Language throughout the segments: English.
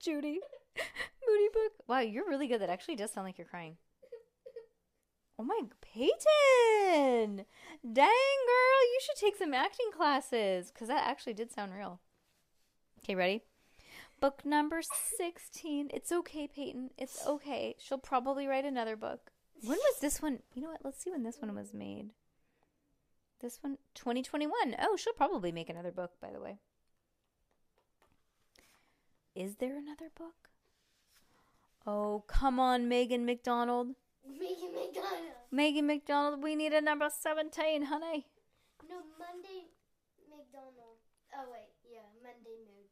Judy Moody book. Wow, you're really good. That actually does sound like you're crying. Oh my, Peyton! Dang, girl, you should take some acting classes because that actually did sound real. Okay, ready? Book number 16. It's okay, Peyton. It's okay. She'll probably write another book. When was this one? You know what? Let's see when this one was made. This one, 2021. Oh, she'll probably make another book, by the way. Is there another book? Oh, come on, Megan McDonald. Megan McDonald. Megan McDonald, we need a number 17, honey. No, Monday McDonald. Oh, wait. Yeah, Monday mood.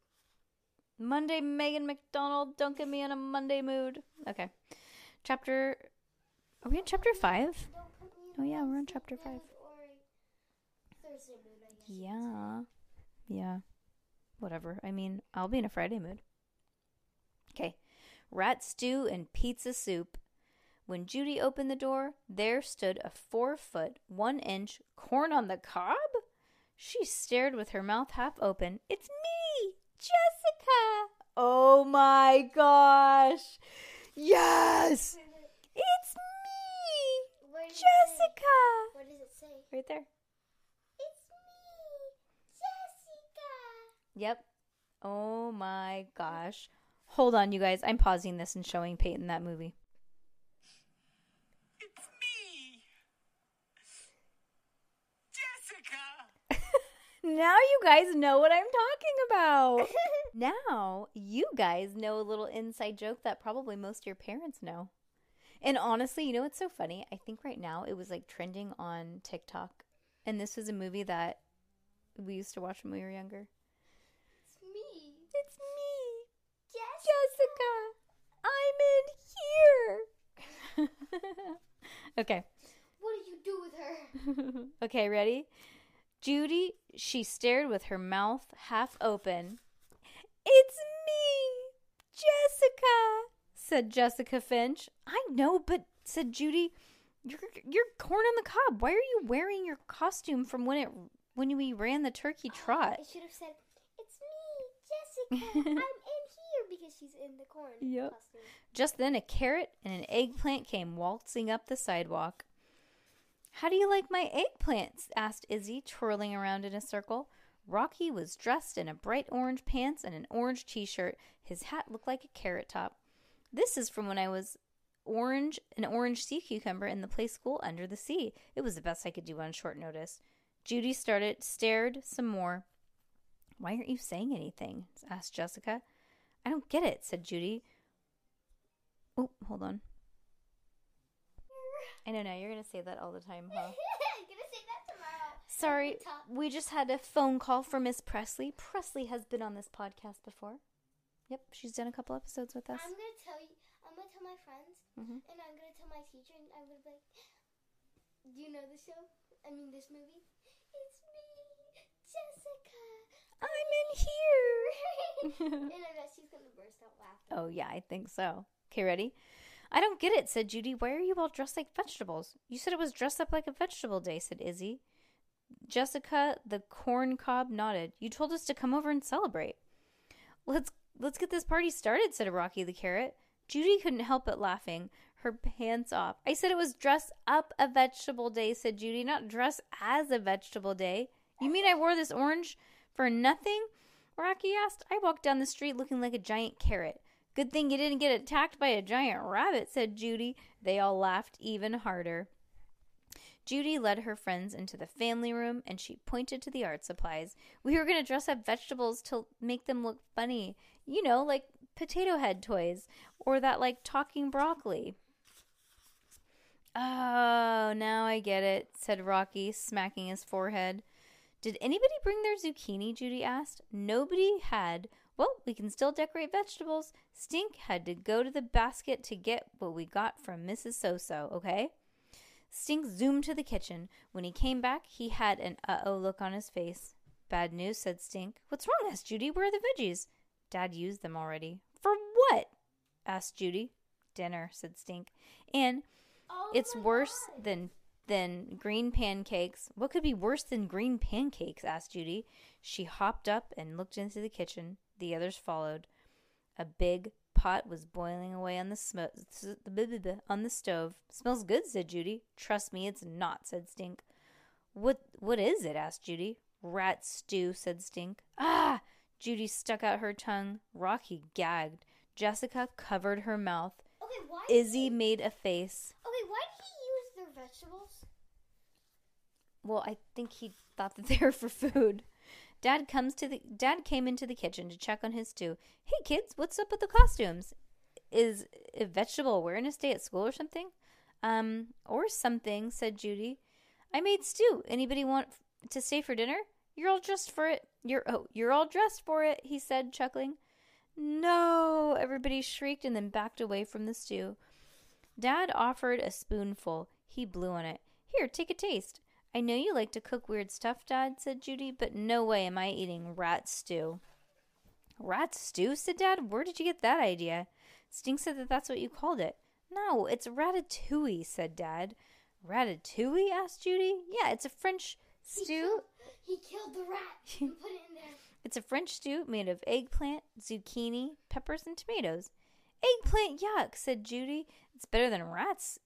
Monday, Megan McDonald, don't get me in a Monday mood. Okay. Chapter. Are we in chapter 5? Don't put me Oh, yeah, we're on Wednesday chapter five. mood Or a Thursday mood, I guess. you could say. Yeah. Yeah. Whatever. I mean, I'll be in a Friday mood. Rat stew and pizza soup. When Judy opened the door, there stood a four foot, one inch corn on the cob. She stared with her mouth half open. It's me, Jessica. Oh my gosh. Yes. It's me? Jessica. What does it say? Right there. It's me, Jessica. Yep. Oh my gosh. Hold on, you guys. I'm pausing this and showing Peyton that movie. It's me, Jessica. Now you guys know what I'm talking about. now you guys know a little inside joke that probably most of your parents know. And honestly, you know what's so funny? I think right now it was like trending on TikTok. And this was a movie that we used to watch when we were younger. It's me, It's me, Jessica. Jessica. I'm in here. okay. What did you do with her? okay, ready? Judy, she stared with her mouth half open. It's me, Jessica, said Jessica Finch. I know, but said Judy, you're you're corn on the cob. Why are you wearing your costume from when it when we ran the turkey oh, trot? I should have said, "It's me, Jessica. I'm in because she's in the corn Yep. costume." Just then, a carrot and an eggplant came waltzing up the sidewalk. How do you like my eggplants? asked Izzy, twirling around in a circle. Rocky was dressed in a bright orange pants and an orange t shirt. His hat looked like a carrot top. This is from when I was orange, an orange sea cucumber in the play school under the sea. It was the best I could do on short notice. Judy started, stared some more. Why aren't you saying anything? asked Jessica. I don't get it, said Judy. Oh, hold on. I know now you're gonna say that all the time, huh? I'm gonna say that tomorrow. Sorry, we just had a phone call from Miss Presley. Presley has been on this podcast before. Yep, she's done a couple episodes with us. I'm gonna tell you. I'm gonna tell my friends, Mhm. and I'm gonna tell my teacher, and I'm gonna be like, "Do you know the show? I mean, this movie? It's me, Jessica." I'm in here. and I bet she's gonna burst out laughing. oh yeah, I think so. Okay, ready? I don't get it, said Judy. Why are you all dressed like vegetables? You said it was dressed up like a vegetable day, said Izzy. Jessica, the corn cob, nodded. You told us to come over and celebrate. Let's let's get this party started, said Rocky the carrot. Judy couldn't help but laughing, her pants off. I said it was dress up a vegetable day, said Judy, not dress as a vegetable day. You mean I wore this orange for nothing? Rocky asked. I walked down the street looking like a giant carrot. Good thing you didn't get attacked by a giant rabbit, said Judy. They all laughed even harder. Judy led her friends into the family room and she pointed to the art supplies. We were going to dress up vegetables to make them look funny. You know, like potato head toys or that like talking broccoli. Oh, now I get it, said Rocky, smacking his forehead. Did anybody bring their zucchini? Judy asked. Nobody had. Well, we can still decorate vegetables. Stink had to go to the basket to get what we got from Mrs. Soso, okay? Stink zoomed to the kitchen. When he came back, he had an uh oh look on his face. Bad news, said Stink. What's wrong? asked Judy. Where are the veggies? Dad used them already. For what? asked Judy. Dinner, said Stink. And Oh it's worse God. than than green pancakes. What could be worse than green pancakes? asked Judy. She hopped up and looked into the kitchen. The others followed. A big pot was boiling away on the smoke on the stove. Smells good, said Judy. Trust me, it's not, said Stink. What what is it? asked Judy. Rat stew, said Stink. Ah! Judy stuck out her tongue. Rocky gagged. Jessica covered her mouth. Okay? Izzy made a face. Okay, why did he use their vegetables? Well, I think he thought that they were for food. Dad comes to the Dad came into the kitchen to check on his stew. Hey kids, what's up with the costumes? Is a vegetable awareness day at school or something? Um, or something, said Judy. I made stew. Anybody want to stay for dinner? You're all dressed for it. You're oh, you're all dressed for it, he said, chuckling. No, everybody shrieked and then backed away from the stew. Dad offered a spoonful. He blew on it. Here, take a taste. I know you like to cook weird stuff, Dad, said Judy, but no way am I eating rat stew. Rat stew? said Dad. Where did you get that idea? Stink said that that's what you called it. No, it's ratatouille, said Dad. Ratatouille? asked Judy. Yeah, it's a French He stew. killed, he killed the rat and put it in there. It's a French stew made of eggplant, zucchini, peppers, and tomatoes. Eggplant yuck, said Judy. It's better than rats.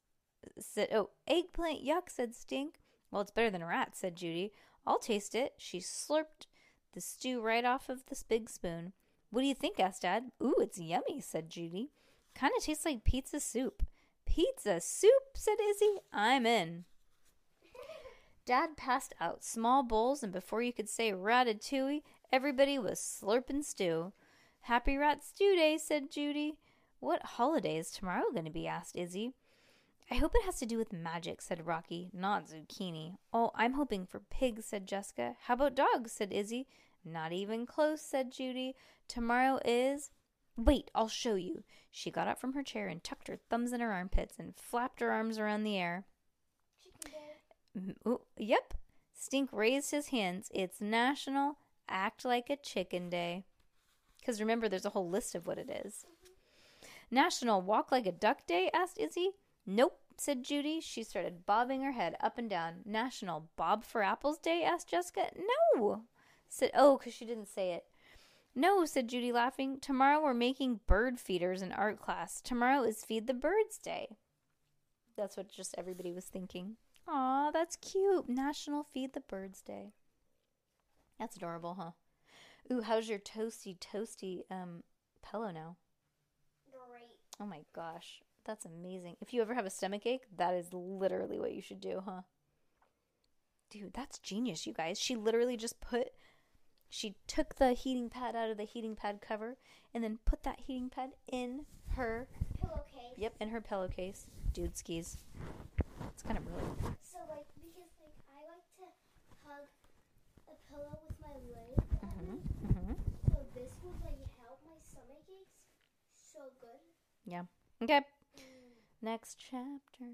Said oh, eggplant yuck, said Stink. Well, it's better than rats, said Judy. I'll taste it. She slurped the stew right off of this big spoon. What do you think? asked Dad. Ooh, it's yummy, said Judy. Kind of tastes like pizza soup. Pizza soup, said Izzy. I'm in. Dad passed out small bowls, and before you could say ratatouille, everybody was slurping stew. Happy Rat Stew Day, said Judy. What holiday is tomorrow going to be? asked Izzy. I hope it has to do with magic, said Rocky, not zucchini. Oh, I'm hoping for pigs, said Jessica. How about dogs? said Izzy. Not even close, said Judy. Tomorrow is. Wait, I'll show you. She got up from her chair and tucked her thumbs in her armpits and flapped her arms around the air. Chicken day. Mm, ooh, yep. Stink raised his hands. It's National Act Like a Chicken Day. Because remember, there's a whole list of what it is. National Walk Like a Duck Day? asked Izzy. Nope, said Judy. She started bobbing her head up and down. National Bob for Apples Day? asked Jessica. No, said, oh, because she didn't say it. No, said Judy, laughing. Tomorrow we're making bird feeders in art class. Tomorrow is Feed the Birds Day. That's what just everybody was thinking. Aw, that's cute. National Feed the Birds Day. That's adorable, huh? Ooh, how's your toasty, toasty um pillow now? Great. Oh my gosh, that's amazing. If you ever have a stomach ache, that is literally what you should do, huh? Dude, that's genius, you guys. She literally just put she took the heating pad out of the heating pad cover and then put that heating pad in her Pillowcase. yep, in her pillowcase. Dude skis. It's kind of brilliant. So like because like I like to hug a pillow with my leg. night, Mm-hmm. So this would like help my stomach aches so good. Yeah. Okay. Next chapter.